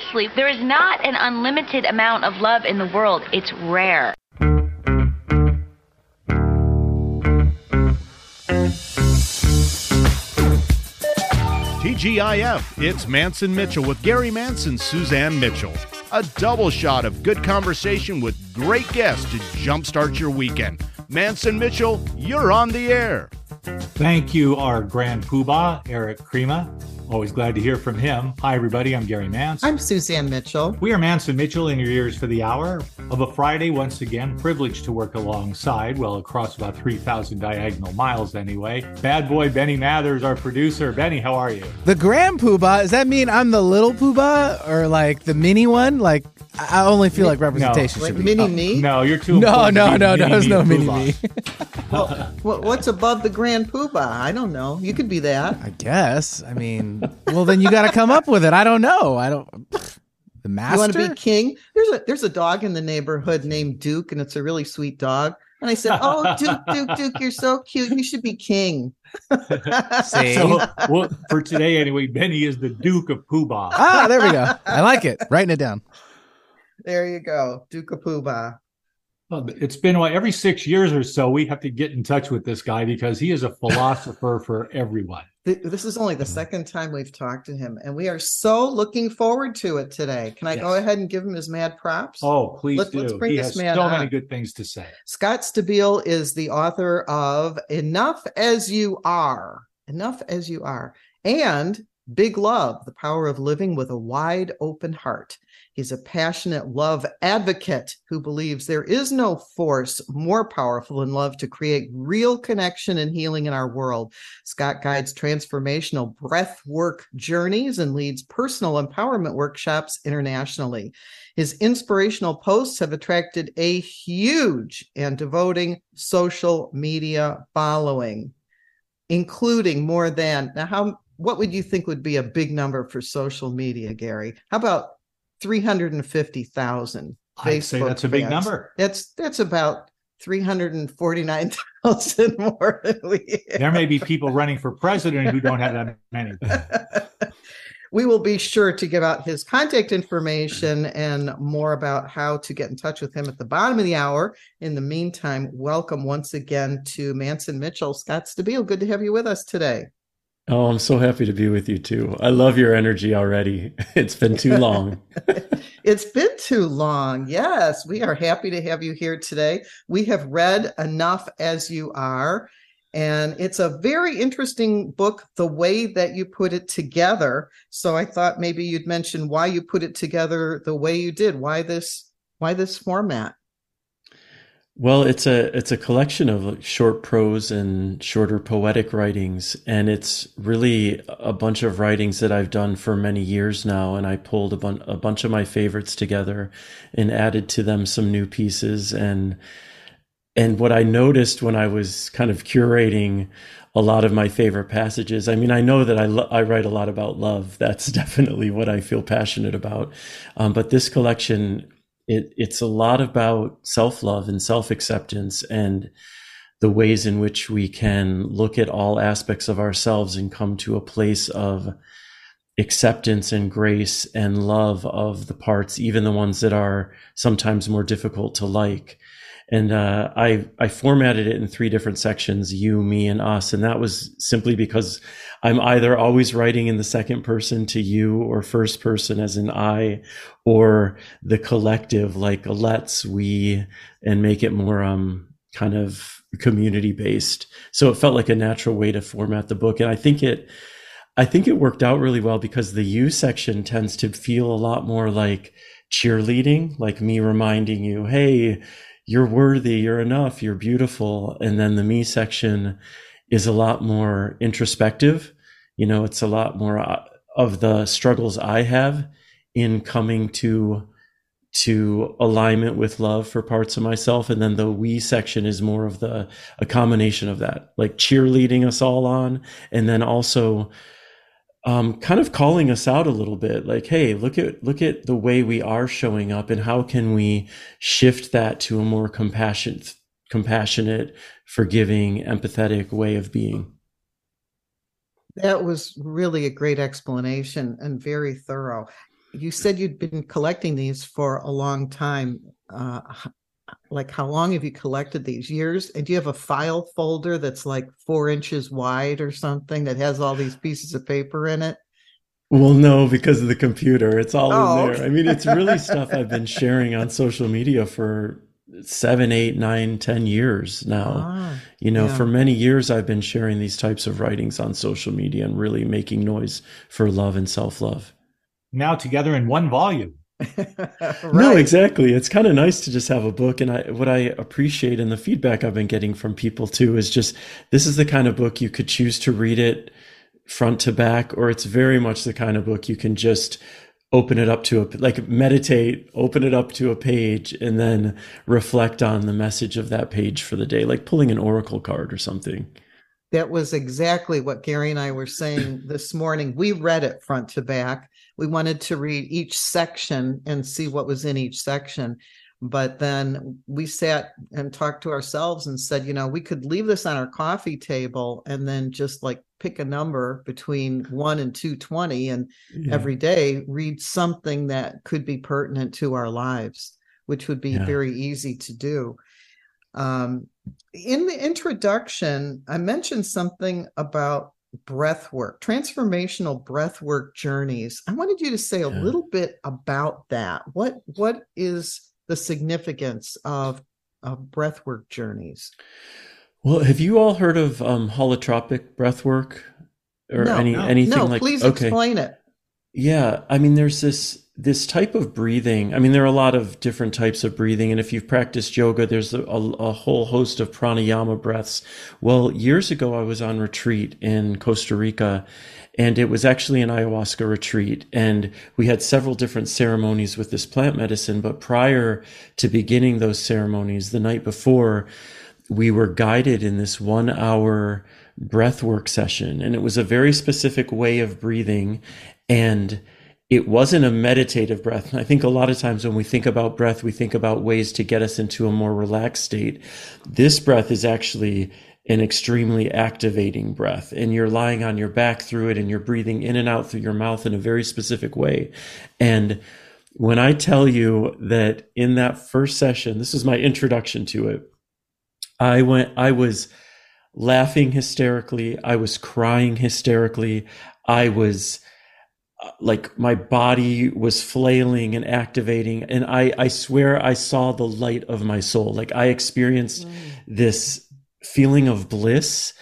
Honestly, there is not an unlimited amount of love in the world. It's rare. TGIF, it's Mantz and Mitchell with Gary Mantz, Suzanne Mitchell. A double shot of good conversation with great guests to jumpstart your weekend. Mantz and Mitchell, you're on the air. Thank you, our grand poobah, Eric Krema. Always glad to hear from him. Hi, everybody. I'm Gary Mantz. I'm Suzanne Mitchell. We are Mantz and Mitchell in your ears for the hour of a Friday. Once again, privileged to work alongside, well, across about 3,000 diagonal miles anyway. Bad boy Benny Mathers, our producer. Benny, how are you? The grand poobah, does that mean I'm the little poobah or like the mini one? Like, I only feel like representation Like should be. mini Uh, me? No, you're too. no, important to no, no, no, there's no mini me. Well, what's above the grand poobah? I don't know. You could be that. I guess. I mean, well, then you got to come up with it. I don't know. I don't. The master. You want to be king? There's a there's a dog in the neighborhood named Duke, and it's a really sweet dog. And I said, "Oh, Duke, Duke, Duke, you're so cute. You should be king." See? So, well, for today anyway, Benny is the Duke of Poobah. ah, there we go. I like it. Writing it down. There you go, Duke of Poobah. Well, It's been what, every six years or so, we have to get in touch with this guy because he is a philosopher for everyone. Th- This is only the mm. second time we've talked to him, and we are so looking forward to it today. Can I go ahead and give him his mad props? Oh, please Let's- do. let's bring he this man so on. many good things to say. Scott Stabile is the author of Enough as You Are, Enough as You Are, and Big Love, The Power of Living with a Wide Open Heart. He's a passionate love advocate who believes there is no force more powerful than love to create real connection and healing in our world. Scott guides transformational breath work journeys and leads personal empowerment workshops internationally. His inspirational posts have attracted a huge and devoting social media following, including more than now. How what would you think would be a big number for social media, Gary? How about three hundred and fifty thousand? I'd say that's a big number. That's that's about three hundred and forty nine thousand more than we. There may be people running for president who don't have that many. we will be sure to give out his contact information and more about how to get in touch with him at the bottom of the hour. In the meantime, welcome once again to Mantz and Mitchell. Scott Stabile, good to have you with us today. Oh, I'm so happy to be with you too. I love your energy already. It's been too long. It's been too long. Yes, we are happy to have you here today. We have read Enough as You Are, and it's a very interesting book, the way that you put it together. So I thought maybe you'd mention why you put it together the way you did. Why this why this format? Well, it's a it's a collection of short prose and shorter poetic writings, and it's really a bunch of writings that I've done for many years now. And I pulled a, bun- a bunch of my favorites together and added to them some new pieces. And and what I noticed when I was kind of curating a lot of my favorite passages. I mean, I know that I lo- I write a lot about love. That's definitely what I feel passionate about. Um, but this collection it, it's a lot about self love and self acceptance and the ways in which we can look at all aspects of ourselves and come to a place of acceptance and grace and love of the parts, even the ones that are sometimes more difficult to like. And uh, I I formatted it in three different sections: you, me, and us. And that was simply because I'm either always writing in the second person to you, or first person as an I, or the collective like let's, we, and make it more um kind of community based. So it felt like a natural way to format the book, and I think it. I think it worked out really well because the you section tends to feel a lot more like cheerleading, like me reminding you, hey, you're worthy, you're enough, you're beautiful. And then the me section is a lot more introspective. You know, it's a lot more uh, of the struggles I have in coming to to alignment with love for parts of myself. And then the we section is more of the a combination of that like cheerleading us all on and then also um, kind of calling us out a little bit. Like hey look at look at the way we are showing up and how can we shift that to a more compassionate compassionate forgiving empathetic way of being That was really a great explanation and very thorough. you said you'd been collecting these for a long time. Uh, like how long have you collected these years? And do you have a file folder that's like four inches wide or something that has all these pieces of paper in it? Well, no, because of the computer. It's all oh, in there. I mean, it's really stuff I've been sharing on social media for seven, eight, nine, ten years now. Ah, you know, yeah. for many years, I've been sharing these types of writings on social media and really making noise for love and self love. Now together in one volume. right. No, exactly. It's kind of nice to just have a book. And I, what I appreciate and the feedback I've been getting from people too is just this is the kind of book you could choose to read it front to back, or it's very much the kind of book you can just open it up to a like meditate open it up to a page and then reflect on the message of that page for the day like pulling an oracle card or something. That was exactly what gary and i were saying this morning. We read it front to back. We wanted to read each section and see what was in each section. But then we sat and talked to ourselves and said you know we could leave this on our coffee table and then just like pick a number between 1 and 220 and yeah. every day read something that could be pertinent to our lives which would be yeah. very easy to do um, in the introduction i mentioned something about breath work transformational breath work journeys i wanted you to say a yeah. little bit about that what what is the significance of, of breathwork journeys. Well, have you all heard of um, holotropic breathwork or no, any no, anything no, like? Please okay. explain it. Yeah, I mean, there's this this type of breathing. I mean, there are a lot of different types of breathing, and if you've practiced yoga, there's a, a whole host of pranayama breaths. Well, years ago, I was on retreat in Costa Rica, and it was actually an ayahuasca retreat. And we had several different ceremonies with this plant medicine. But prior to beginning those ceremonies, the night before, we were guided in this one hour breath work session. And it was a very specific way of breathing. And it wasn't a meditative breath. I think a lot of times when we think about breath, we think about ways to get us into a more relaxed state. This breath is actually an extremely activating breath and you're lying on your back through it and you're breathing in and out through your mouth in a very specific way. And when I tell you that in that first session, this is my introduction to it. I went, I was laughing hysterically. I was crying hysterically. I was uh, like my body was flailing and activating. And I, I swear I saw the light of my soul. Like I experienced mm. this feeling of bliss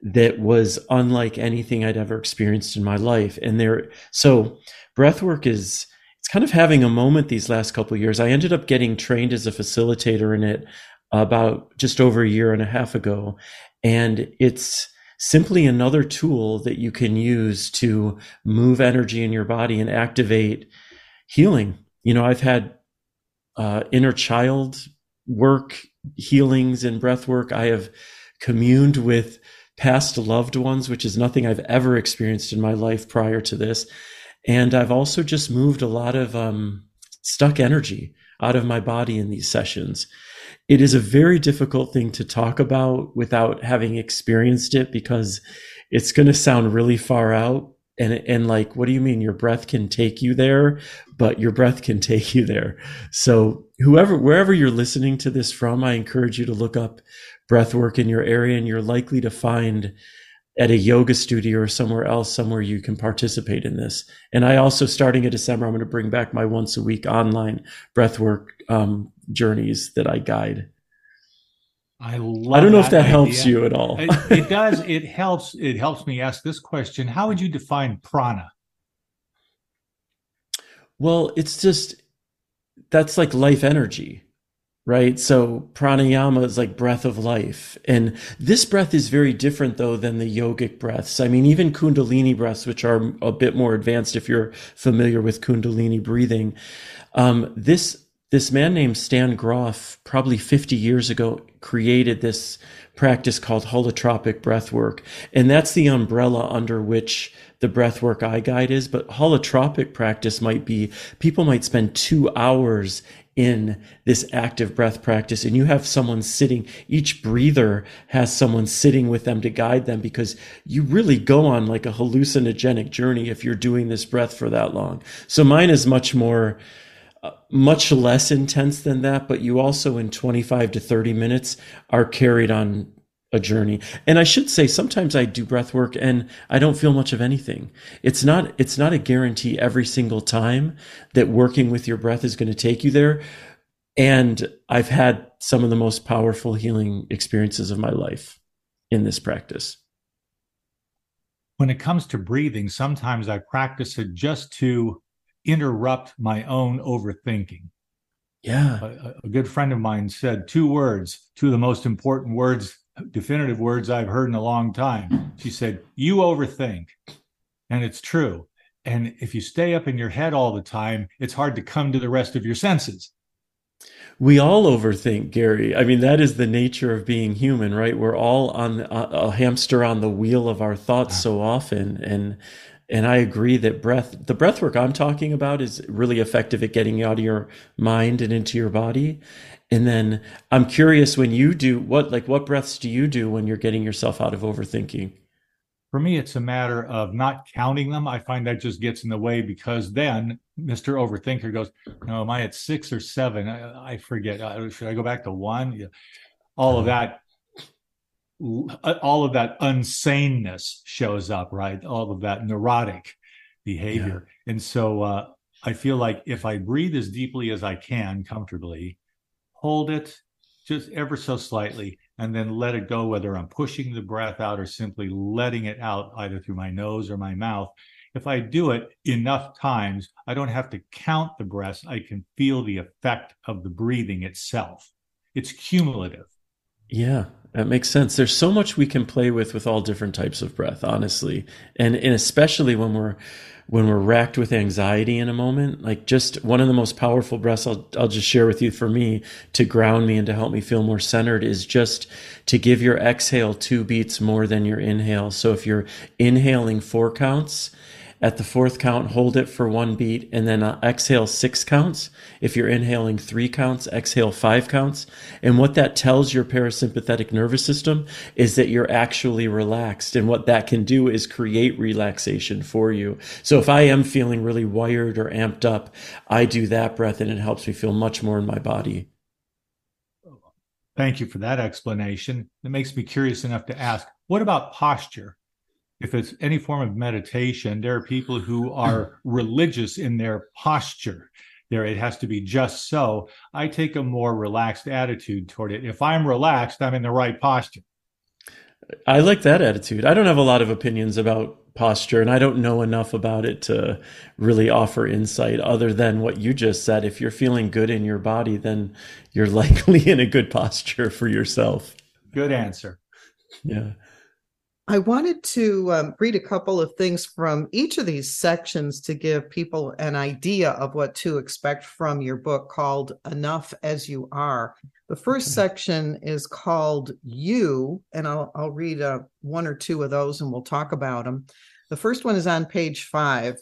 that was unlike anything I'd ever experienced in my life. And there, so breath work is, it's kind of having a moment these last couple years. I ended up getting trained as a facilitator in it about just over a year and a half ago. And it's simply another tool that you can use to move energy in your body and activate healing. You know, I've had uh, inner child work healings and breath work. I have communed with past loved ones, which is nothing I've ever experienced in my life prior to this. And I've also just moved a lot of um, stuck energy out of my body in these sessions. It is a very difficult thing to talk about without having experienced it because it's going to sound really far out. And and like what do you mean your breath can take you there but your breath can take you there? So whoever wherever you're listening to this from i encourage you to look up breath work in your area and you're likely to find at a yoga studio or somewhere else somewhere you can participate in this. And i also starting in december i'm going to bring back my once a week online breathwork um, journeys that i guide I I don't know if that idea. helps you at all. it, it, does. It helps. It helps me ask this question: How would you define prana? Well, it's just that's like life energy, right? So pranayama is like breath of life, and this breath is very different though than the yogic breaths. I mean, even Kundalini breaths, which are a bit more advanced, if you're familiar with Kundalini breathing, um, this this man named Stan Grof, probably 50 years ago, created this practice called holotropic breath work. And that's the umbrella under which the breathwork eye guide is. But holotropic practice might be people might spend two hours in this active breath practice and you have someone sitting each breather has someone sitting with them to guide them because you really go on like a hallucinogenic journey if you're doing this breath for that long so mine is much more much less intense than that but you also in 25 to 30 minutes are carried on a journey. And I should say sometimes I do breath work and I don't feel much of anything. It's not it's not a guarantee every single time that working with your breath is going to take you there. And I've had some of the most powerful healing experiences of my life in this practice. When it comes to breathing, sometimes I practice it just to interrupt my own overthinking. Yeah. A, a good friend of mine said two words, two of the most important words definitive words I've heard in a long time. She said, You overthink. And it's true. And if you stay up in your head all the time, it's hard to come to the rest of your senses. We all overthink, Gary. I mean, that is the nature of being human, right? We're all on a, a hamster on the wheel of our thoughts so often. And and I agree that breath, the breath work I'm talking about is really effective at getting out of your mind and into your body. And then I'm curious when you do what, like, what breaths do you do when you're getting yourself out of overthinking? For me, it's a matter of not counting them. I find that just gets in the way because then Mr. Overthinker goes, No, am I at six or seven? I, I forget. Should I go back to one? All of that all of that unsaneness shows up, right? All of that neurotic behavior. Yeah. And so uh, I feel like if I breathe as deeply as I can comfortably, hold it just ever so slightly, and then let it go, whether I'm pushing the breath out or simply letting it out either through my nose or my mouth. If I do it enough times, I don't have to count the breaths. I can feel the effect of the breathing itself. It's cumulative. Yeah, that makes sense. There's so much we can play with with all different types of breath, honestly, and and especially when we're when we're racked with anxiety in a moment, like just one of the most powerful breaths I'll, I'll just share with you for me to ground me and to help me feel more centered is just to give your exhale two beats more than your inhale. So if you're inhaling four counts, at the fourth count, hold it for one beat and then uh, exhale six counts. If you're inhaling three counts, exhale five counts. And what that tells your parasympathetic nervous system is that you're actually relaxed. And what that can do is create relaxation for you. So if I am feeling really wired or amped up, I do that breath and it helps me feel much more in my body. Thank you for that explanation. It makes me curious enough to ask what about posture? If it's any form of meditation, there are people who are religious in their posture. There, it has to be just so. I take a more relaxed attitude toward it. If I'm relaxed, I'm in the right posture. I like that attitude. I don't have a lot of opinions about posture and I don't know enough about it to really offer insight other than what you just said. If you're feeling good in your body, then you're likely in a good posture for yourself. Good answer. Yeah. I wanted to um, read a couple of things from each of these sections to give people an idea of what to expect from your book called Enough as You Are. The first section is called You, and I'll, I'll read uh, one or two of those and we'll talk about them. The first one is on page five.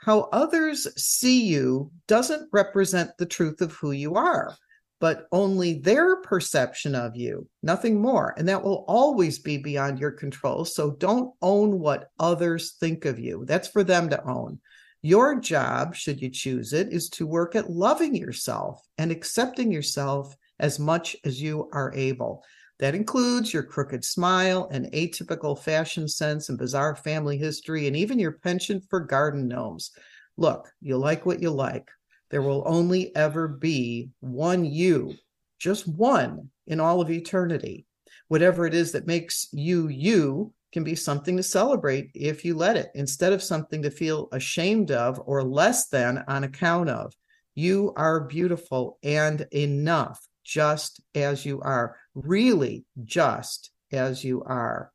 How others see you doesn't represent the truth of who you are but only their perception of you, nothing more. And that will always be beyond your control. So don't own what others think of you. That's for them to own. Your job, should you choose it, is to work at loving yourself and accepting yourself as much as you are able. That includes your crooked smile and atypical fashion sense and bizarre family history, and even your penchant for garden gnomes. Look, you like what you like. There will only ever be one you, just one in all of eternity. Whatever it is that makes you you can be something to celebrate if you let it, instead of something to feel ashamed of or less than on account of. You are beautiful and enough just as you are, really just as you are.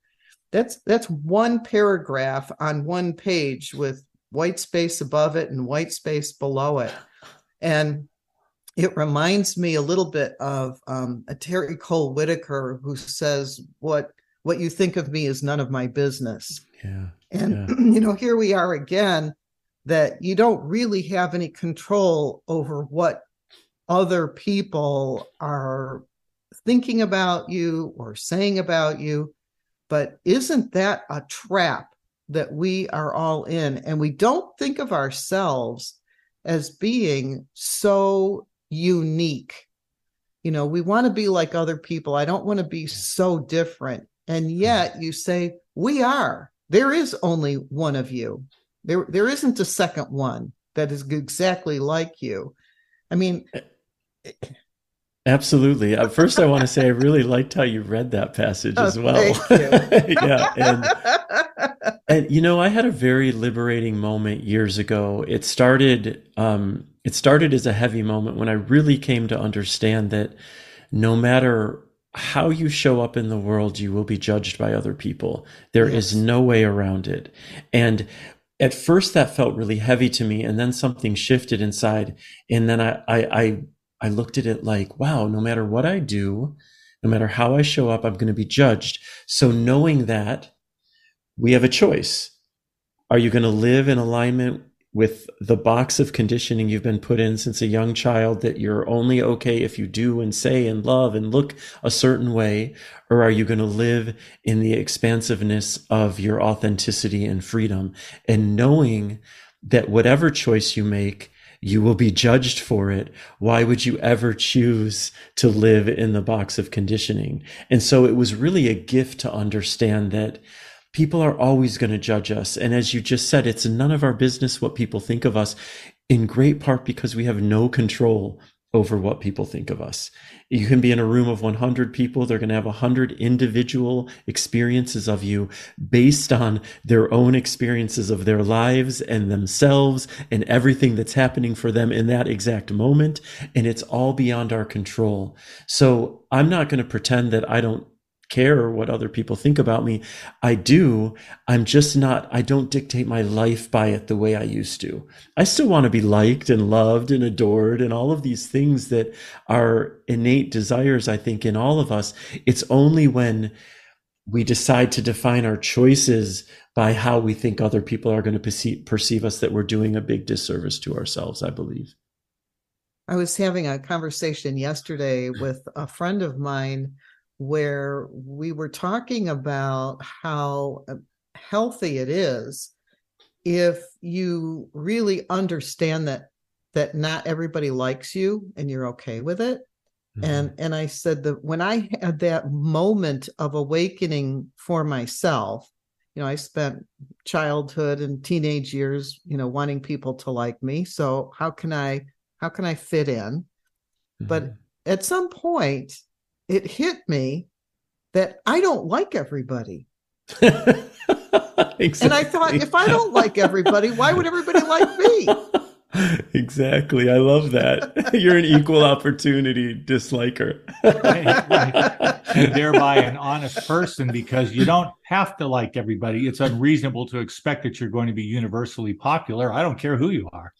That's that's one paragraph on one page with white space above it and white space below it. And it reminds me a little bit of um, a Terry Cole-Whittaker who says, "What what you think of me is none of my business." Yeah. And yeah. you know, here we are again. That you don't really have any control over what other people are thinking about you or saying about you. But isn't that a trap that we are all in? And we don't think of ourselves as being so unique. You know, we want to be like other people. I don't want to be so different. And yet you say, we are. There is only one of you. There, there isn't a second one that is exactly like you. I mean, Absolutely. At first, I want to say I really liked how you read that passage oh, as well. yeah, and, and you know, I had a very liberating moment years ago. It started. Um, it started as a heavy moment when I really came to understand that no matter how you show up in the world, you will be judged by other people. There yes. is no way around it. And at first that felt really heavy to me and then something shifted inside and then I, I, I I looked at it like, wow, no matter what I do, no matter how I show up, I'm going to be judged. So knowing that we have a choice. Are you going to live in alignment with the box of conditioning you've been put in since a young child that you're only okay if you do and say and love and look a certain way? Or are you going to live in the expansiveness of your authenticity and freedom and knowing that whatever choice you make, you will be judged for it. Why would you ever choose to live in the box of conditioning? And so it was really a gift to understand that people are always going to judge us. And as you just said, it's none of our business what people think of us in great part because we have no control over what people think of us. You can be in a room of 100 people. They're going to have 100 individual experiences of you based on their own experiences of their lives and themselves and everything that's happening for them in that exact moment. And it's all beyond our control. So I'm not going to pretend that I don't care what other people think about me. I do. I'm just not, I don't dictate my life by it the way I used to. I still want to be liked and loved and adored and all of these things that are innate desires, I think, in all of us. It's only when we decide to define our choices by how we think other people are going to perceive, perceive us that we're doing a big disservice to ourselves, I believe. I was having a conversation yesterday with a friend of mine where we were talking about how uh, healthy it is if you really understand that that not everybody likes you and you're okay with it mm-hmm. and and i said that when i had that moment of awakening for myself you know i spent childhood and teenage years you know wanting people to like me so how can i how can i fit in mm-hmm. but at some point it hit me that I don't like everybody. exactly. And I thought, if I don't like everybody, why would everybody like me? Exactly. I love that. You're an equal opportunity disliker. and thereby an honest person because you don't have to like everybody. It's unreasonable to expect that you're going to be universally popular. I don't care who you are.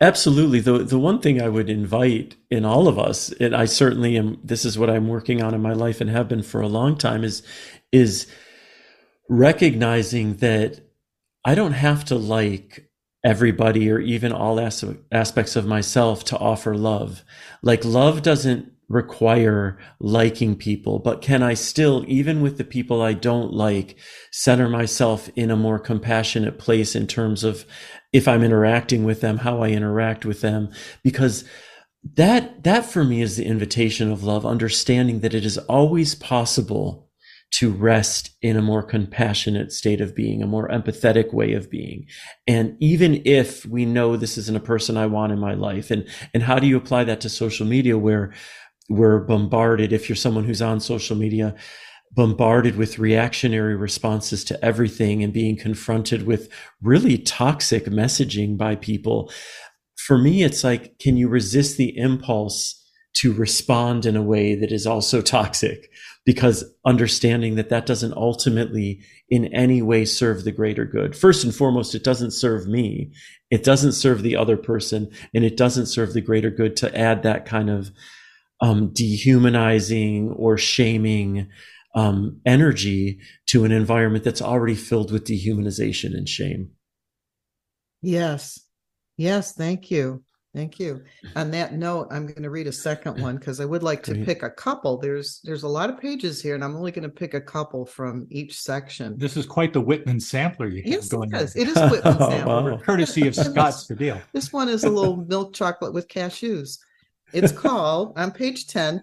Absolutely. The the one thing I would invite in all of us, and I certainly am this is what I'm working on in my life and have been for a long time, is is recognizing that I don't have to like everybody or even all as- aspects of myself to offer love. Like love doesn't require liking people, but can I still, even with the people I don't like, center myself in a more compassionate place in terms of if I'm interacting with them, how I interact with them, because that, that for me is the invitation of love, understanding that it is always possible to rest in a more compassionate state of being, a more empathetic way of being. And even if we know this isn't a person I want in my life, and, and how do you apply that to social media where we're bombarded? If you're someone who's on social media, bombarded with reactionary responses to everything and being confronted with really toxic messaging by people. For me, it's like, can you resist the impulse to respond in a way that is also toxic because understanding that that doesn't ultimately in any way serve the greater good. First and foremost, it doesn't serve me. It doesn't serve the other person and it doesn't serve the greater good to add that kind of um, dehumanizing or shaming um, energy to an environment that's already filled with dehumanization and shame. Yes. Yes. Thank you. Thank you. On that note, I'm going to read a second one because I would like to Great. pick a couple. There's there's a lot of pages here, and I'm only going to pick a couple from each section. This is quite the Whitman sampler you have Yes, going it on. It is Whitman Oh, wow. Courtesy of Scott Stabile. This one is a little milk chocolate with cashews. It's called on page 10,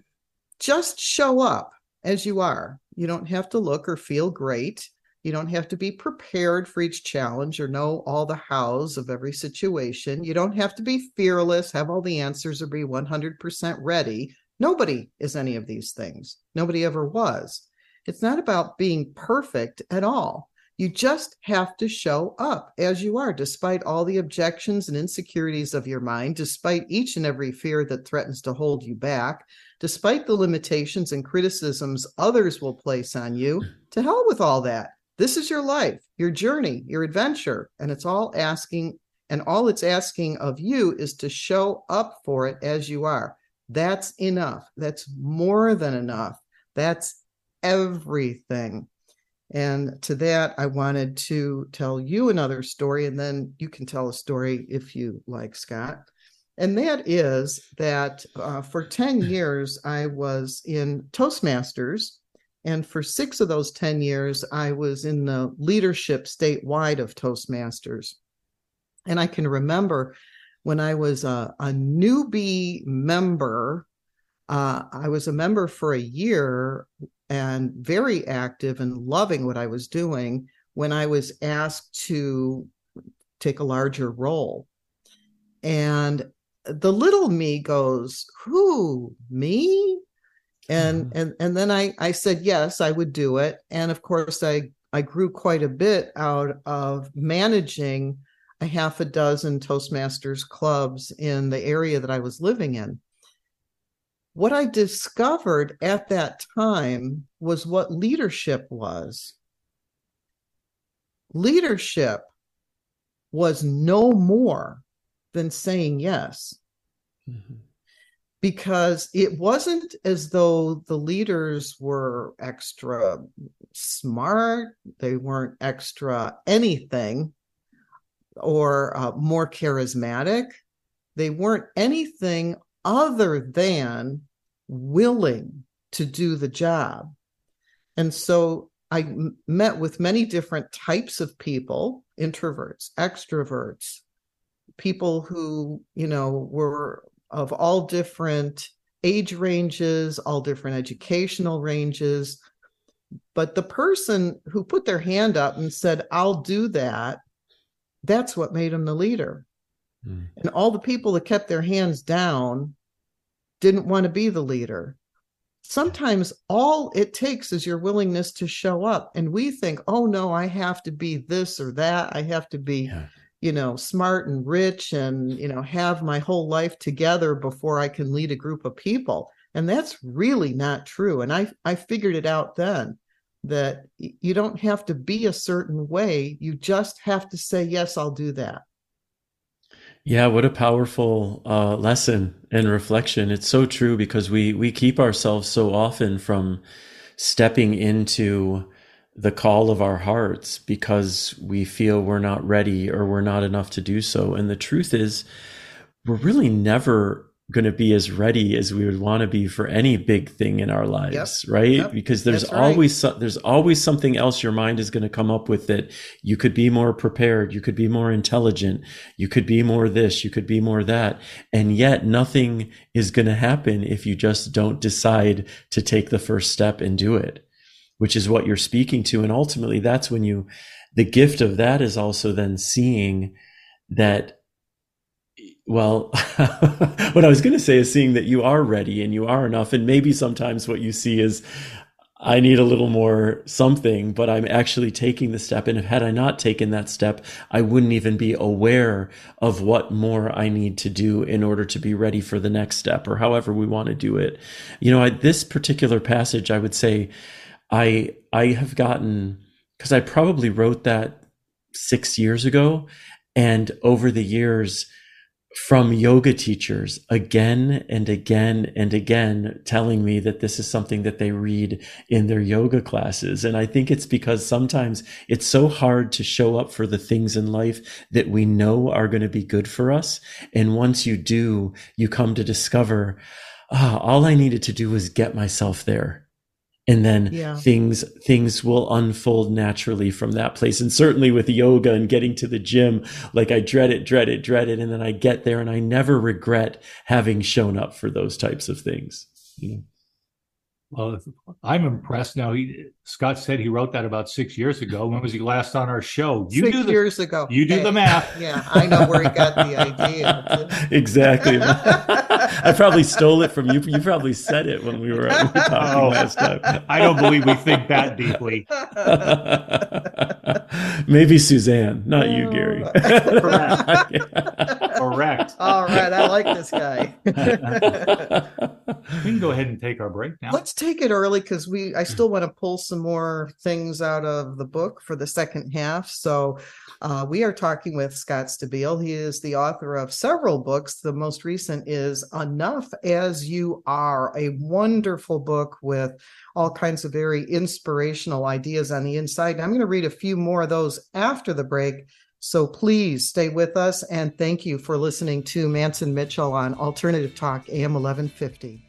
just show up as you are. You don't have to look or feel great. You don't have to be prepared for each challenge or know all the hows of every situation. You don't have to be fearless, have all the answers, or be 100% ready. Nobody is any of these things. Nobody ever was. It's not about being perfect at all. You just have to show up as you are, despite all the objections and insecurities of your mind, despite each and every fear that threatens to hold you back, despite the limitations and criticisms others will place on you. Hmm. To hell with all that. This is your life, your journey, your adventure, and it's all asking, and all it's asking of you is to show up for it as you are. That's enough. That's more than enough. That's everything. And to that, I wanted to tell you another story, and then you can tell a story if you like, Scott. And that is that uh, for 10 years, I was in Toastmasters. And for six of those 10 years, I was in the leadership statewide of Toastmasters. And I can remember when I was a, a newbie member, uh, I was a member for a year and very active and loving what I was doing when I was asked to take a larger role. And the little me goes, Who, me? And mm-hmm. and and then I I said yes, I would do it. And of course I I grew quite a bit out of managing a half a dozen Toastmasters clubs in the area that I was living in what I discovered at that time was what leadership was. Leadership was no more than saying yes, Mhm. because it wasn't as though the leaders were extra smart, they weren't extra anything, or uh, more charismatic. They weren't anything other than willing to do the job. And so I m- met with many different types of people introverts, extroverts, people who, you know, were of all different age ranges, all different educational ranges. But the person who put their hand up and said, I'll do that, that's what made him the leader. Mm. And all the people that kept their hands down didn't want to be the leader. Sometimes all it takes is your willingness to show up. And we think, oh no, I have to be this or that. I have to be, Yeah. you know, smart and rich and, you know, have my whole life together before I can lead a group of people. And that's really not true. And I, I figured it out then that you don't have to be a certain way. You just have to say, yes, I'll do that. Yeah, what a powerful uh, lesson and reflection. It's so true because we we keep ourselves so often from stepping into the call of our hearts because we feel we're not ready or we're not enough to do so. And the truth is, we're really never going to be as ready as we would want to be for any big thing in our lives, right? Yep. Because there's That's right. always so, there's always something else your mind is going to come up with that you could be more prepared, you could be more intelligent, you could be more this, you could be more that, and yet nothing is going to happen if you just don't decide to take the first step and do it, which is what you're speaking to, and ultimately that's when you the gift of that is also then seeing that well, what I was going to say is seeing that you are ready and you are enough. And maybe sometimes what you see is, I need a little more something, but I'm actually taking the step. And if had I not taken that step, I wouldn't even be aware of what more I need to do in order to be ready for the next step or however we want to do it. You know, I, this particular passage, I would say I, I have gotten, cause I probably wrote that six years ago. And over the years, from yoga teachers again and again and again telling me that this is something that they read in their yoga classes. And I think it's because sometimes it's so hard to show up for the things in life that we know are going to be good for us. And once you do, you come to discover, ah, all I needed to do was get myself there and then yeah. things things will unfold naturally from that place and certainly with yoga and getting to the gym like i dread it dread it dread it and then i get there and i never regret having shown up for those types of things you know? Well, I'm impressed now. He Scott said he wrote that about six years ago. When was he last on our show? You six do the, years ago. You do hey, the math. Yeah, I know where he got the idea. exactly. I probably stole it from you. You probably said it when we were, we were talking oh, last time. I don't believe we think that deeply. Maybe Suzanne, not you, oh. Gary. Correct. Correct. All right, I like this guy. we can go ahead and take our break now. Let's take it early because we I still want to pull some more things out of the book for the second half. So uh, we are talking with Scott Stabile. He is the author of several books. The most recent is Enough as You Are, a wonderful book with all kinds of very inspirational ideas on the inside. And I'm going to read a few more of those after the break. So please stay with us and thank you for listening to Mantz and Mitchell on Alternative Talk AM 1150.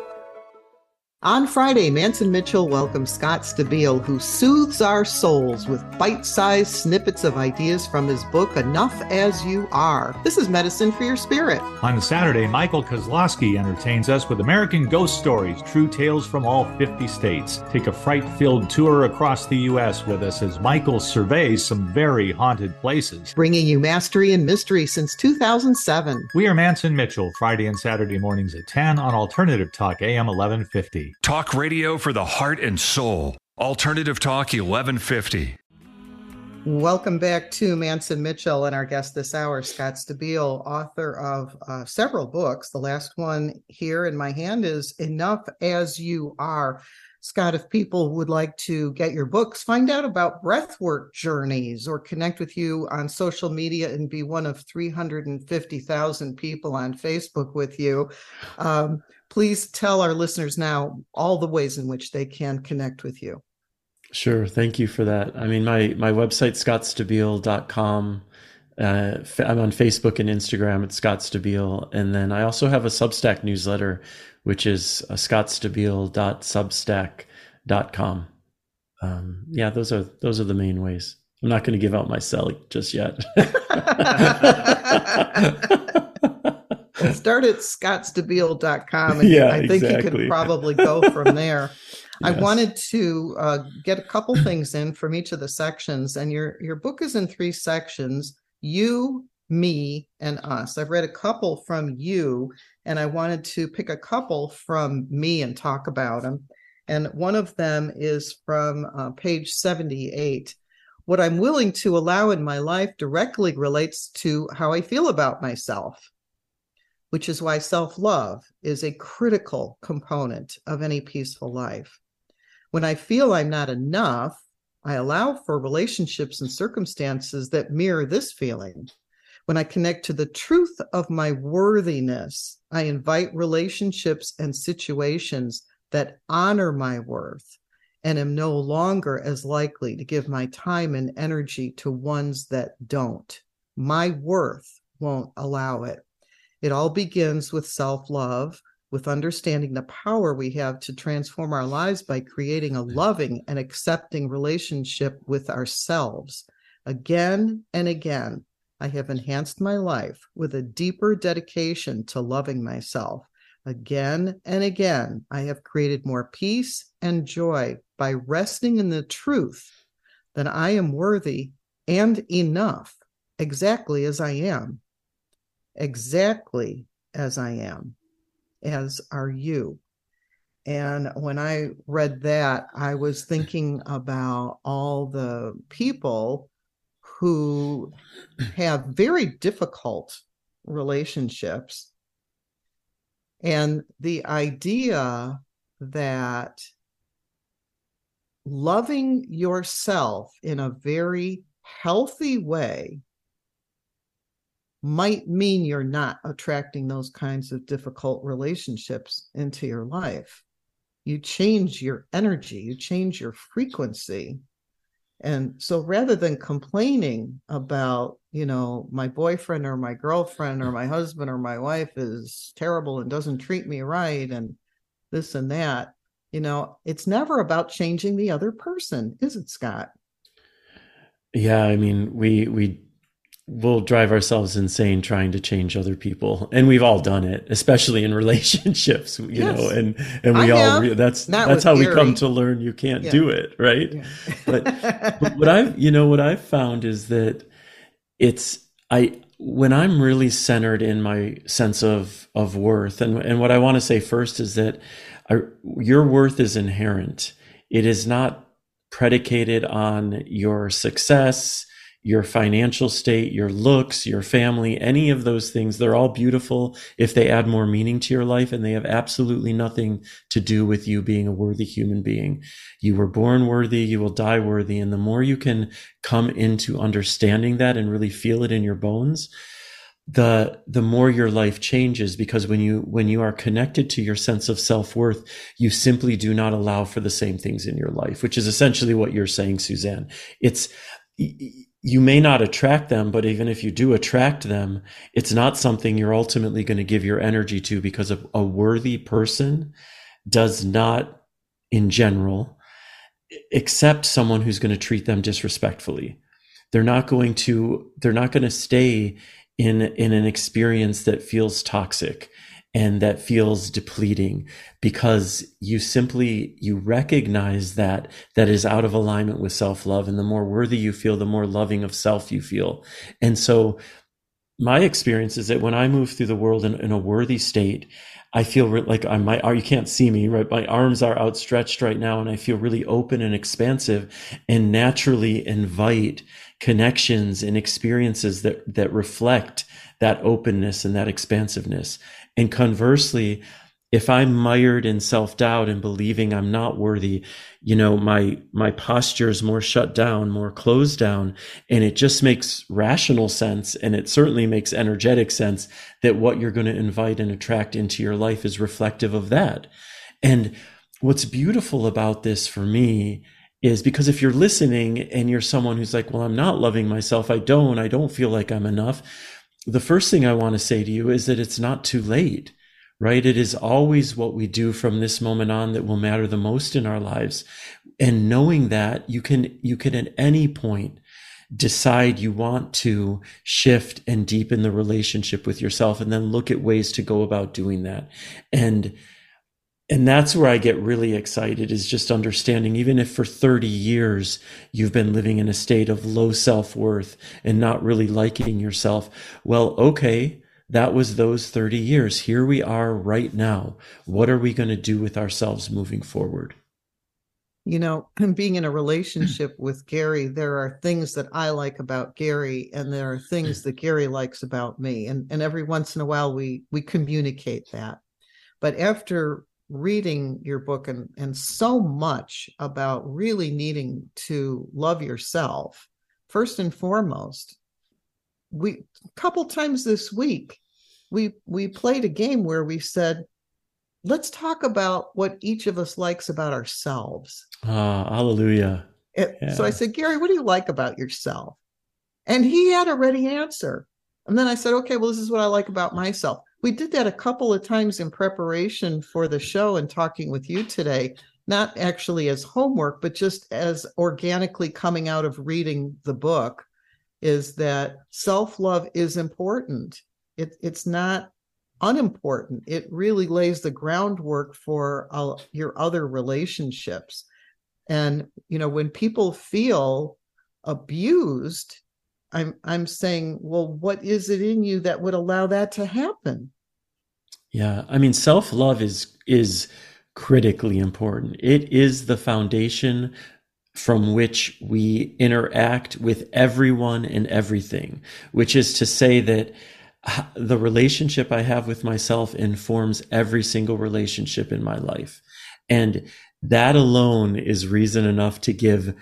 On Friday, Mantz and Mitchell welcomes Scott Stabile, who soothes our souls with bite sized snippets of ideas from his book, Enough as You Are. This is medicine for your spirit. On Saturday, Michael Kozlowski entertains us with American Ghost Stories, true tales from all 50 states. Take a fright filled tour across the U.S. with us as Michael surveys some very haunted places. Bringing you mastery and mystery since 2007. We are Mantz and Mitchell, Friday and Saturday mornings at 10 on Alternative Talk, AM 1150. Talk radio for the heart and soul. Alternative Talk 1150. Welcome back to Mantz and Mitchell and our guest this hour, Scott Stabile, author of uh, several books. The last one here in my hand is Enough as You Are. Scott, if people would like to get your books, find out about breathwork journeys, or connect with you on social media and be one of 350,000 people on Facebook with you, um, please tell our listeners now all the ways in which they can connect with you. Sure. Thank you for that. I mean, my, my website, scottstabile.com, Uh, I'm on Facebook and Instagram at Scott Stabile. And then I also have a Substack newsletter, which is uh, scottstabile.substack.com. Um, yeah, those are those are the main ways. I'm not going to give out my cell just yet. Start at scottstabile.com and yeah, I think exactly. you could probably go from there. Yes. I wanted to uh, get a couple things in from each of the sections, and your your book is in three sections: you, me, and us. I've read a couple from you, and I wanted to pick a couple from me and talk about them. And one of them is from uh, page 78. What I'm willing to allow in my life directly relates to how I feel about myself, which is why self love is a critical component of any peaceful life. When I feel I'm not enough, I allow for relationships and circumstances that mirror this feeling. When I connect to the truth of my worthiness, I invite relationships and situations that honor my worth and am no longer as likely to give my time and energy to ones that don't. My worth won't allow it. It all begins with self love, with understanding the power we have to transform our lives by creating a loving and accepting relationship with ourselves. Again and again, I have enhanced my life with a deeper dedication to loving myself. Again and again, I have created more peace and joy by resting in the truth that I am worthy and enough exactly as I am. Exactly as I am as are you. And when I read that, I was thinking about all the people who have very difficult relationships. And the idea that loving yourself in a very healthy way might mean you're not attracting those kinds of difficult relationships into your life. You change your energy, you change your frequency. And so rather than complaining about, you know, my boyfriend or my girlfriend or my husband or my wife is terrible and doesn't treat me right and this and that, you know, it's never about changing the other person, is it, Scott? Yeah, I mean, we we we'll drive ourselves insane trying to change other people and we've all done it especially in relationships you yes. know and and we I all re- that's Not that's how Gary. we come to learn you can't yeah. do it right yeah. but, but what i've you know what i've found is that it's i when i'm really centered in my sense of of worth and and what i want to say first is that I, your worth is inherent it is not predicated on your success your financial state, your looks, your family, any of those things, they're all beautiful if they add more meaning to your life and they have absolutely nothing to do with you being a worthy human being. You were born worthy, you will die worthy. And the more you can come into understanding that and really feel it in your bones, the the more your life changes because when you when you are connected to your sense of self-worth you simply do not allow for the same things in your life which is essentially what you're saying Suzanne it's you may not attract them, but even if you do attract them, it's not something you're ultimately going to give your energy to because a, worthy person does not, in general, accept someone who's going to treat them disrespectfully. They're not going to, they're not going to stay in, in an experience that feels toxic and that feels depleting because you simply you recognize that that is out of alignment with self-love and the more worthy you feel the more loving of self you feel and so my experience is that when i move through the world in, in a worthy state I feel re- like I might, you can't see me, right? My arms are outstretched right now and I feel really open and expansive and naturally invite connections and experiences that, that reflect that openness and that expansiveness. And conversely, if I'm mired in self doubt and believing I'm not worthy, you know, my, my posture is more shut down, more closed down. And it just makes rational sense. And it certainly makes energetic sense that what you're going to invite and attract into your life is reflective of that. And what's beautiful about this for me is because if you're listening and you're someone who's like, well, I'm not loving myself. I don't, I don't feel like I'm enough. The first thing I want to say to you is that it's not too late, right? It is always what we do from this moment on that will matter the most in our lives. And knowing that you can, you can at any point decide you want to shift and deepen the relationship with yourself and then look at ways to go about doing that. And and that's where I get really excited is just understanding, even if for 30 years you've been living in a state of low self worth and not really liking yourself. Well, okay. That was those 30 years. Here we are right now. What are we going to do with ourselves moving forward? You know, being in a relationship with Gary, there are things that I like about Gary, and there are things that Gary likes about me. And, and every once in a while we we communicate that. But after reading your book and and so much about really needing to love yourself first and foremost we a couple times this week we we played a game where we said let's talk about what each of us likes about ourselves. Ah hallelujah. It, yeah. so i said gary what do you like about yourself? And he had a ready answer. And then i said okay well this is what i like about myself we did that a couple of times in preparation for the show and talking with you today not actually as homework but just as organically coming out of reading the book is that self-love is important. It, it's not unimportant. It really lays the groundwork for your other relationships. And you know when people feel abused I'm I'm saying, well, what is it in you that would allow that to happen? Yeah, I mean, self love is is critically important. It is the foundation from which we interact with everyone and everything, which is to say that uh, the relationship I have with myself informs every single relationship in my life. And that alone is reason enough to give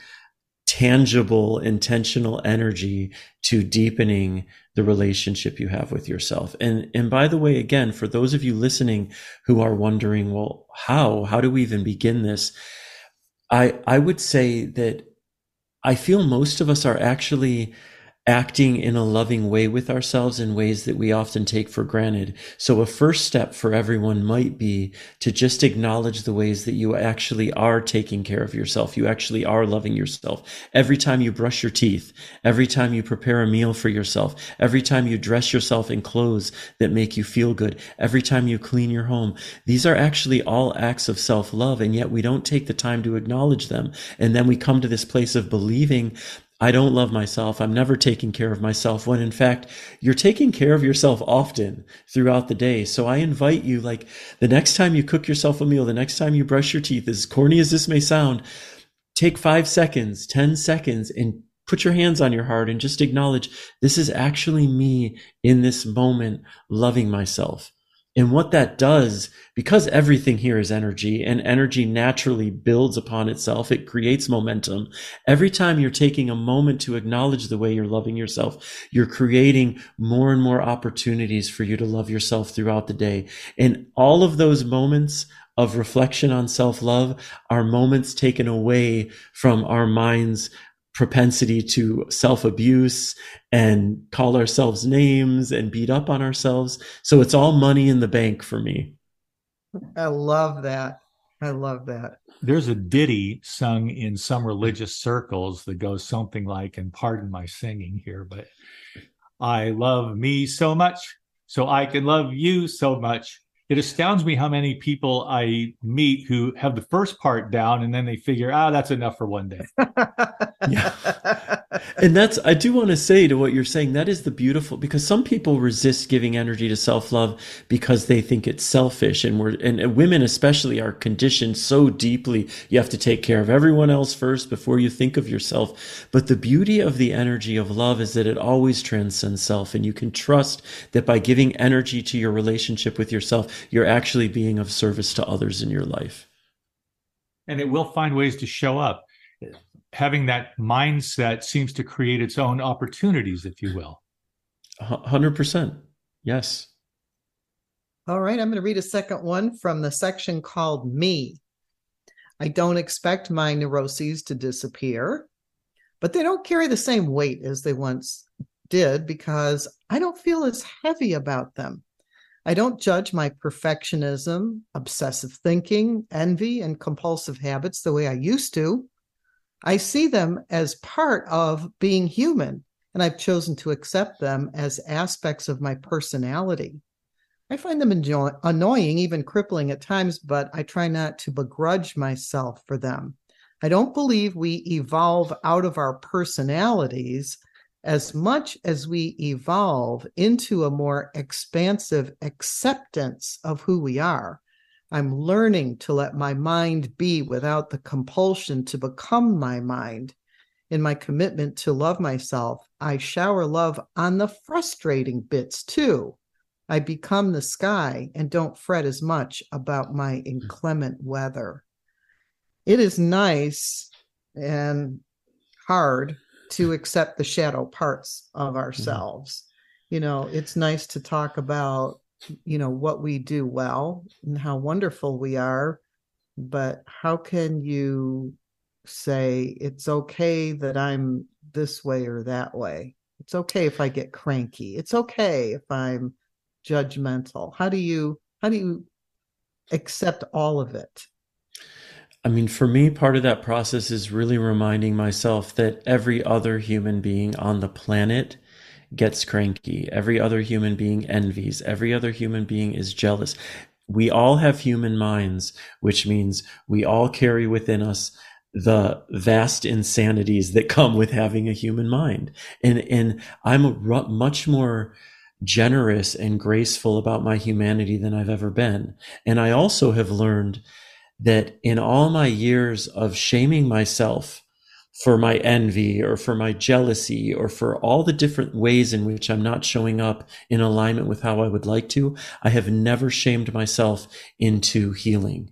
tangible, intentional energy to deepening the relationship you have with yourself. And, and by the way, again, for those of you listening who are wondering, well, how, how do we even begin this? I, I would say that I feel most of us are actually acting in a loving way with ourselves in ways that we often take for granted. So a first step for everyone might be to just acknowledge the ways that you actually are taking care of yourself. You actually are loving yourself. Every time you brush your teeth, every time you prepare a meal for yourself, every time you dress yourself in clothes that make you feel good, every time you clean your home, these are actually all acts of self-love. And yet we don't take the time to acknowledge them. And then we come to this place of believing I don't love myself. I'm never taking care of myself when in fact you're taking care of yourself often throughout the day. So I invite you, like the next time you cook yourself a meal, the next time you brush your teeth, as corny as this may sound, take five seconds, 10 seconds and put your hands on your heart and just acknowledge this is actually me in this moment loving myself. And what that does, because everything here is energy and energy naturally builds upon itself, it creates momentum. Every time you're taking a moment to acknowledge the way you're loving yourself, you're creating more and more opportunities for you to love yourself throughout the day. And all of those moments of reflection on self love are moments taken away from our minds propensity to self abuse and call ourselves names and beat up on ourselves. So it's all money in the bank for me. I love that. I love that. There's a ditty sung in some religious circles that goes something like, and pardon my singing here, but I love me so much, so I can love you so much it astounds me how many people I meet who have the first part down and then they figure, ah, that's enough for one day. yeah. And that's, I do want to say to what you're saying, that is the beautiful, because some people resist giving energy to self love because they think it's selfish. And we're, and women especially are conditioned so deeply. You have to take care of everyone else first before you think of yourself. But the beauty of the energy of love is that it always transcends self. And you can trust that by giving energy to your relationship with yourself, you're actually being of service to others in your life. And it will find ways to show up. Having that mindset seems to create its own opportunities, if you will. 100%. Yes. All right. I'm going to read a second one from the section called Me. I don't expect my neuroses to disappear, but they don't carry the same weight as they once did because I don't feel as heavy about them. I don't judge my perfectionism, obsessive thinking, envy, and compulsive habits the way I used to. I see them as part of being human, and I've chosen to accept them as aspects of my personality. I find them enjoy- annoying, even crippling at times, but I try not to begrudge myself for them. I don't believe we evolve out of our personalities as much as we evolve into a more expansive acceptance of who we are. I'm learning to let my mind be without the compulsion to become my mind. In my commitment to love myself, I shower love on the frustrating bits too I become the sky and don't fret as much about my hmm. inclement weather. It is nice and hard to accept the shadow parts of hmm. ourselves. You know, it's nice to talk about, you know, what we do well and how wonderful we are. But how can you say it's okay that I'm this way or that way? It's okay if I get cranky. It's okay if I'm judgmental? How do you how do you accept all of it? I mean, for me, part of that process is really reminding myself that every other human being on the planet gets cranky. Every other human being envies. Every other human being is jealous. We all have human minds, which means we all carry within us the vast insanities that come with having a human mind. And, and I'm a, much more generous and graceful about my humanity than I've ever been. And I also have learned that in all my years of shaming myself for my envy or for my jealousy or for all the different ways in which I'm not showing up in alignment with how I would like to, I have never shamed myself into healing.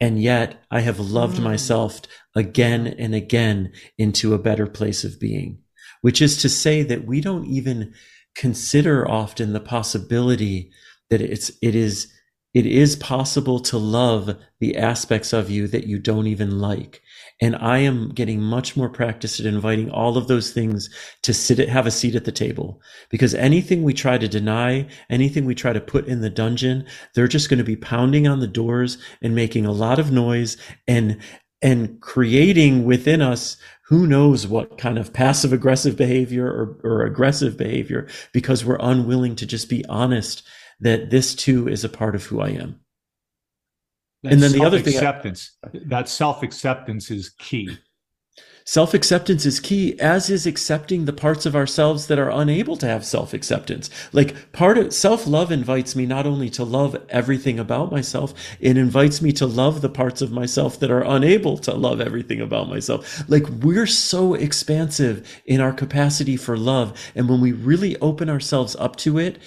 And yet I have loved mm. myself again and again into a better place of being, which is to say that we don't even consider often the possibility that it's it is it is possible to love the aspects of you that you don't even like. And i am getting much more practiced at inviting all of those things to sit at have a seat at the table. Because anything we try to deny anything we try to put in the dungeon they're just going to be pounding on the doors and making a lot of noise and and creating within us who knows what kind of passive aggressive behavior or, or aggressive behavior because we're unwilling to just be honest that this too is a part of who I am. That and then the other thing acceptance that self acceptance is key Self acceptance is key, as is accepting the parts of ourselves that are unable to have self acceptance. Like part of self love invites me not only to love everything about myself, it invites me to love the parts of myself that are unable to love everything about myself. Like we're so expansive in our capacity for love. And when we really open ourselves up to it,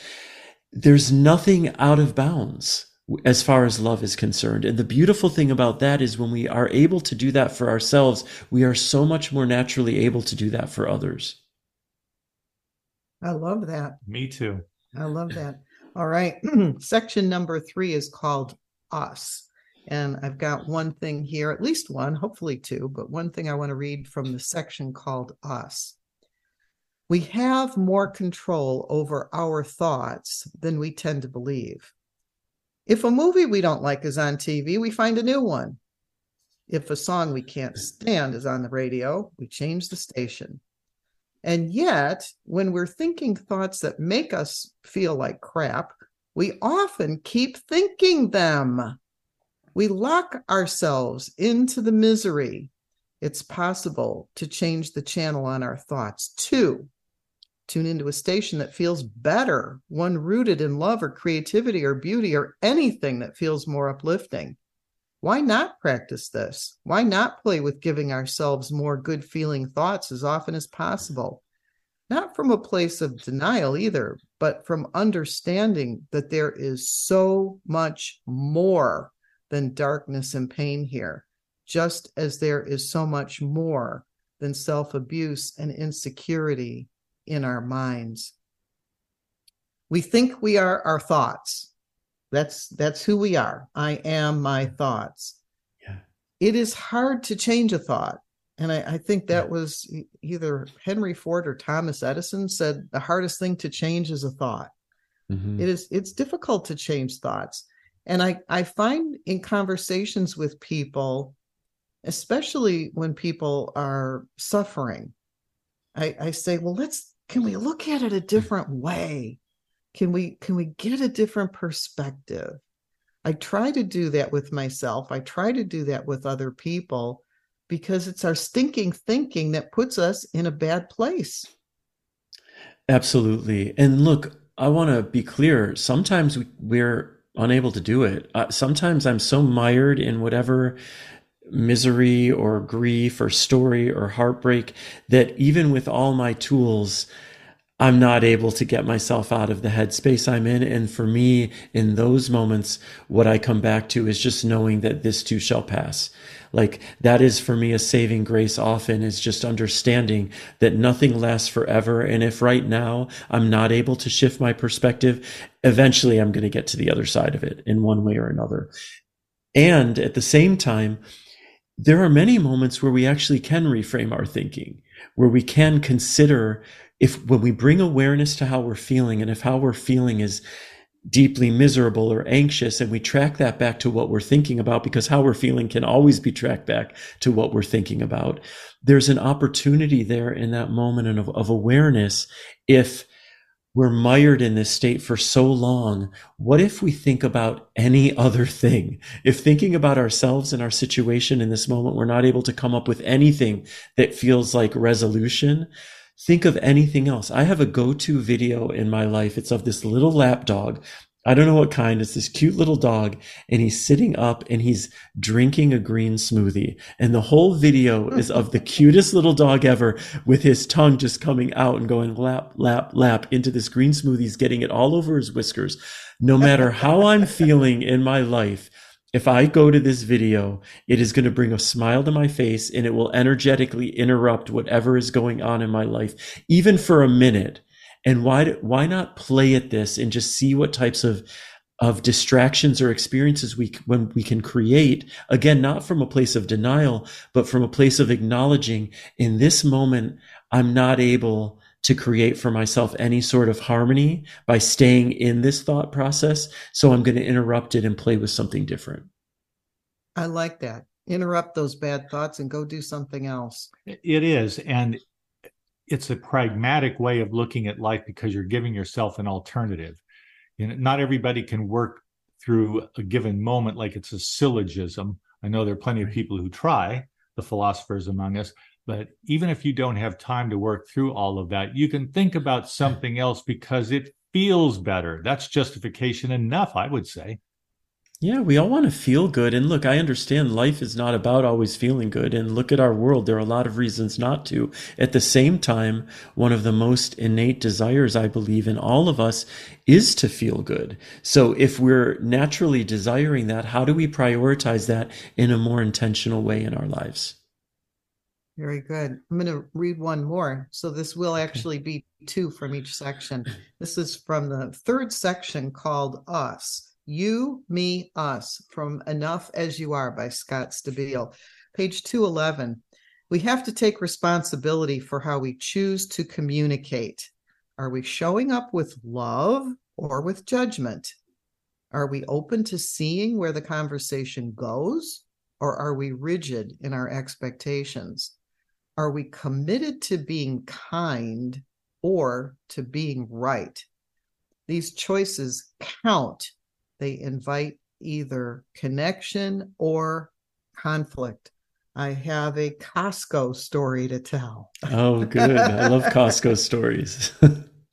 there's nothing out of bounds as far as love is concerned. And the beautiful thing about that is when we are able to do that for ourselves, we are so much more naturally able to do that for others. I love that. Me too. I love that. All right. Section number three is called Us. And I've got one thing here, at least one, hopefully two, but one thing I want to read from the section called Us. We have more control over our thoughts than we tend to believe. If a movie we don't like is on TV, we find a new one. If a song we can't stand is on the radio, we change the station. And yet, when we're thinking thoughts that make us feel like crap, we often keep thinking them. We lock ourselves into the misery. It's possible to change the channel on our thoughts too tune into a station that feels better, one rooted in love or creativity or beauty or anything that feels more uplifting. Why not practice this? Why not play with giving ourselves more good feeling thoughts as often as possible? Not from a place of denial either, but from understanding that there is so much more than darkness and pain here, just as there is so much more than self abuse and insecurity in our minds. We think we are our thoughts. That's that's who we are. I am my thoughts. Yeah. it is hard to change a thought. And I, I think that was either Henry Ford or Thomas Edison said the hardest thing to change is a thought. Mm-hmm. It is it's difficult to change thoughts. And I, I find in conversations with people, especially when people are suffering, I, I say, well, let's can we look at it a different way? Can we can we get a different perspective? I try to do that with myself. I try to do that with other people because it's our stinking thinking that puts us in a bad place. Absolutely. And look, I want to be clear. Sometimes we're unable to do it. Uh, sometimes I'm so mired in whatever misery or grief or story or heartbreak that even with all my tools, I'm not able to get myself out of the headspace I'm in. And for me, in those moments, what I come back to is just knowing that this too shall pass. Like that is for me a saving grace often is just understanding that nothing lasts forever. And if right now I'm not able to shift my perspective, eventually I'm going to get to the other side of it in one way or another. And at the same time, there are many moments where we actually can reframe our thinking, where we can consider if when we bring awareness to how we're feeling and if how we're feeling is deeply miserable or anxious and we track that back to what we're thinking about because how we're feeling can always be tracked back to what we're thinking about. There's an opportunity there in that moment of, of awareness if we're mired in this state for so long what if we think about any other thing if thinking about ourselves and our situation in this moment we're not able to come up with anything that feels like resolution think of anything else. I have a go-to video in my life. It's of this little lap dog. I don't know what kind. It's this cute little dog and he's sitting up and he's drinking a green smoothie. And the whole video hmm. is of the cutest little dog ever with his tongue just coming out and going lap, lap, lap into this green smoothie. He's getting it all over his whiskers. No matter how I'm feeling in my life, if I go to this video, it is going to bring a smile to my face and it will energetically interrupt whatever is going on in my life, even for a minute. And why, why not play at this and just see what types of, of distractions or experiences we, when we can create, again, not from a place of denial, but from a place of acknowledging in this moment, I'm not able to create for myself any sort of harmony by staying in this thought process. So I'm going to interrupt it and play with something different. I like that. Interrupt those bad thoughts and go do something else. It is. And it's a pragmatic way of looking at life because you're giving yourself an alternative. You know, not everybody can work through a given moment like it's a syllogism. I know there are plenty of people who try, the philosophers among us, but even if you don't have time to work through all of that, you can think about something else because it feels better. That's justification enough, I would say. Yeah, we all want to feel good. And look, I understand life is not about always feeling good. And look at our world. There are a lot of reasons not to. At the same time, one of the most innate desires I believe in all of us is to feel good. So if we're naturally desiring that, how do we prioritize that in a more intentional way in our lives? Very good. I'm going to read one more. So this will actually be two from each section. This is from the third section called Us. You, Me, Us from Enough as You Are by Scott Stabile. Page 211. We have to take responsibility for how we choose to communicate. Are we showing up with love or with judgment? Are we open to seeing where the conversation goes or are we rigid in our expectations? Are we committed to being kind or to being right? These choices count. They invite either connection or conflict. I have a Costco story to tell. Oh, good. I love Costco stories.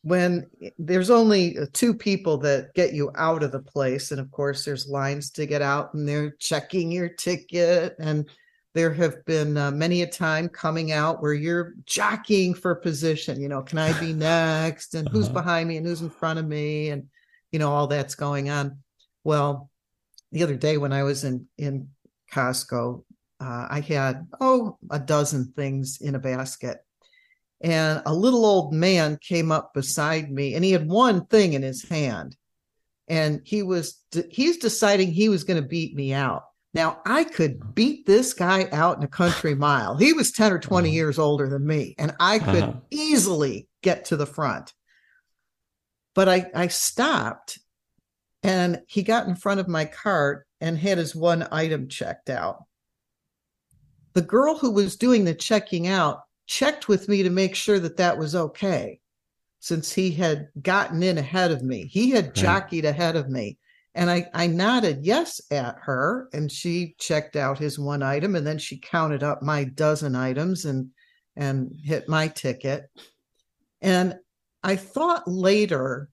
when there's only two people that get you out of the place, and of course, there's lines to get out, and they're checking your ticket and there have been uh, many a time coming out where you're jockeying for position you know can i be next and who's uh-huh. behind me and who's in front of me and you know all that's going on well the other day when i was in in costco uh, i had oh a dozen things in a basket and a little old man came up beside me and he had one thing in his hand and he was he's deciding he was going to beat me out Now, I could beat this guy out in a country mile. He was 10 or 20 years older than me, and I could Uh-huh. easily get to the front. But I, I stopped and he got in front of my cart and had his one item checked out. The girl who was doing the checking out checked with me to make sure that that was okay since he had gotten in ahead of me. He had jockeyed ahead of me. And I, I nodded yes at her, and she checked out his one item, and then she counted up my dozen items and and hit my ticket. And I thought later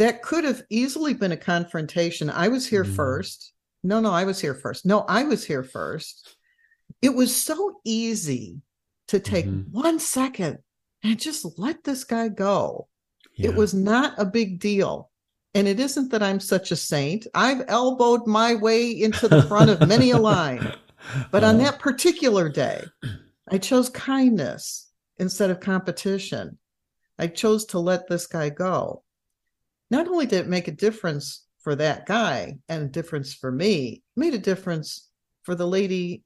that could have easily been a confrontation. I was here mm-hmm. first. No, no, I was here first. No, I was here first. It was so easy to take mm-hmm. one second and just let this guy go. It was not a big deal. And it isn't that I'm such a saint. I've elbowed my way into the front of many a line. But on uh-huh. that particular day, I chose kindness instead of competition. I chose to let this guy go. Not only did it make a difference for that guy and a difference for me, it made a difference for the lady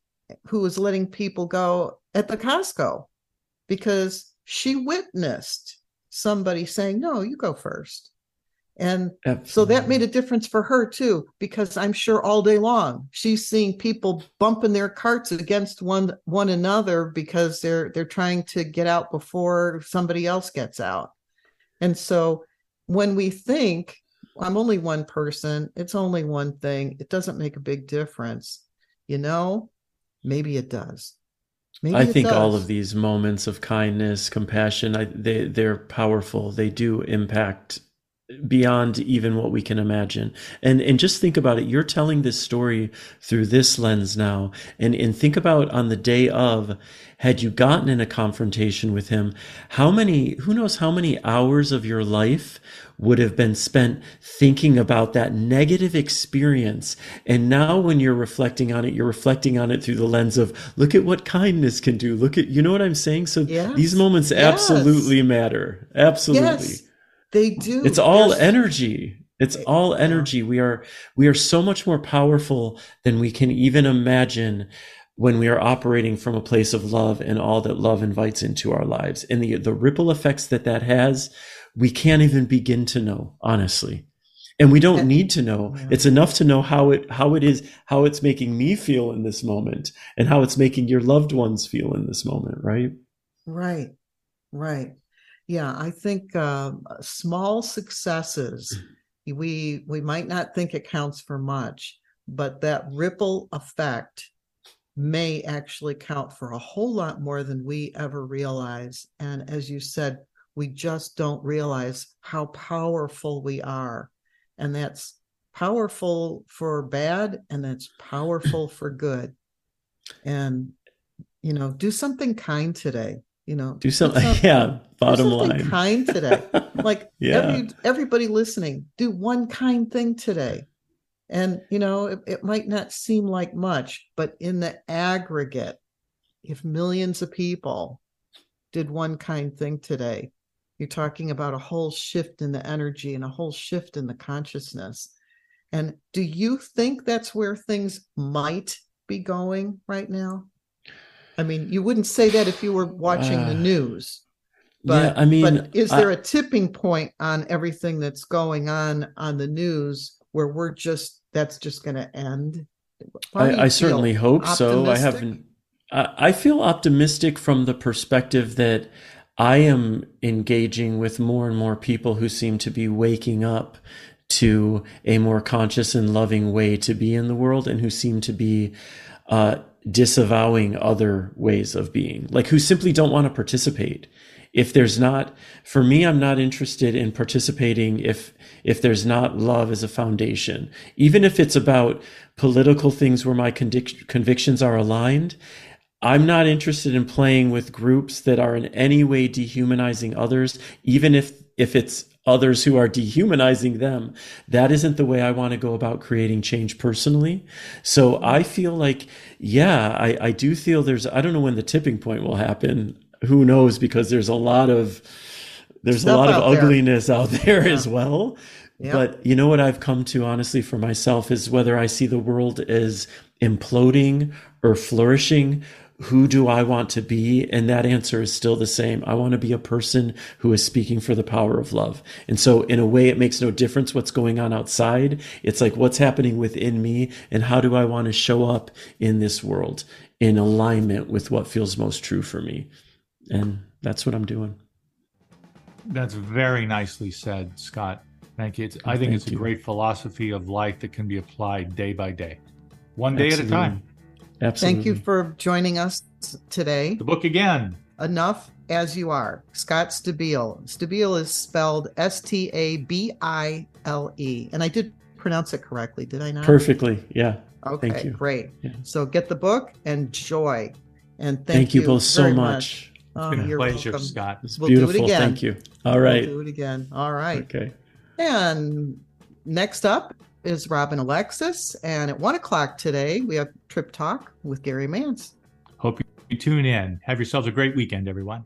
who was letting people go at the Costco because she witnessed somebody saying, No, you go first. And so that made a difference for her too, because I'm sure all day long she's seeing people bumping their carts against one one another because they're they're trying to get out before somebody else gets out. And so when we think I'm only one person, it's only one thing, it doesn't make a big difference. You know, maybe it does. Maybe I think all of these moments of kindness, compassion, I, they they're powerful. They do impact beyond even what we can imagine. And and just think about it. You're telling this story through this lens now. And and think about on the day of had you gotten in a confrontation with him, how many who knows how many hours of your life would have been spent thinking about that negative experience. And now when you're reflecting on it, you're reflecting on it through the lens of look at what kindness can do. Look at you know what I'm saying? So these moments Yes. absolutely matter. Absolutely. Yes, they do. It's all There's- energy. It's all energy. We are we are so much more powerful than we can even imagine when we are operating from a place of love and all that love invites into our lives. And the the ripple effects that that has, we can't even begin to know, honestly. And we don't need to know. It's enough to know how it how it is how it's making me feel in this moment and how it's making your loved ones feel in this moment, right? Right, right. Yeah, I think um, small successes, we we might not think it counts for much, but that ripple effect may actually count for a whole lot more than we ever realize. And as you said, we just don't realize how powerful we are. And that's powerful for bad and that's powerful for good. And you know, do something kind today. You know, Do something some- yeah, bottom something line. kind today. Like Yeah. every everybody listening, do one kind thing today. And you know, it, it might not seem like much, but in the aggregate, if millions of people did one kind thing today, you're talking about a whole shift in the energy and a whole shift in the consciousness. And do you think that's where things might be going right now? I mean, you wouldn't say that if you were watching the Uh, news. yeah, I mean, but is there I- a tipping point on everything that's going on on the news where we're just that's just going to end? How do you I, I certainly hope so. I haven't. I, I feel optimistic from the perspective that I am engaging with more and more people who seem to be waking up to a more conscious and loving way to be in the world, and who seem to be uh, disavowing other ways of being, like who simply don't want to participate. If there's not, for me, I'm not interested in participating if if there's not love as a foundation, even if it's about political things where my convic- convictions are aligned. I'm not interested in playing with groups that are in any way dehumanizing others, even if if it's others who are dehumanizing them. That isn't the way I want to go about creating change personally. So I feel like, yeah, I, I do feel there's I don't know when the tipping point will happen. Who knows? Because there's a lot of there's Stuff a lot of there. ugliness out there Yeah. as well. Yeah. But you know what I've come to honestly for myself is whether I see the world as imploding or flourishing, who do I want to be? And that answer is still the same. I want to be a person who is speaking for the power of love. And so, in a way, it makes no difference what's going on outside. It's like what's happening within me, and how do I want to show up in this world in alignment with what feels most true for me. And that's what I'm doing. That's very nicely said, Scott. Thank you. It's, I think Thank it's a great philosophy of life that can be applied day by day, one day Absolutely. at a time. Absolutely. Thank you for joining us today. The book again. Enough as you are. Scott Stabile. Stabile is spelled S T A B I L E. And I did pronounce it correctly, did I not? Perfectly. Yeah. Okay, Thank you. great. Yeah. So get the book and joy. And thank, Thank, you, both so much. Oh, It's been a pleasure, welcome. Scott. It's We'll do it beautiful. again. Thank you. All right. We'll do it again. All right. Okay. And next up is Robin Alexis. And at one o'clock today, we have Trip Talk with Gary Mantz. Hope you tune in. Have yourselves a great weekend, everyone.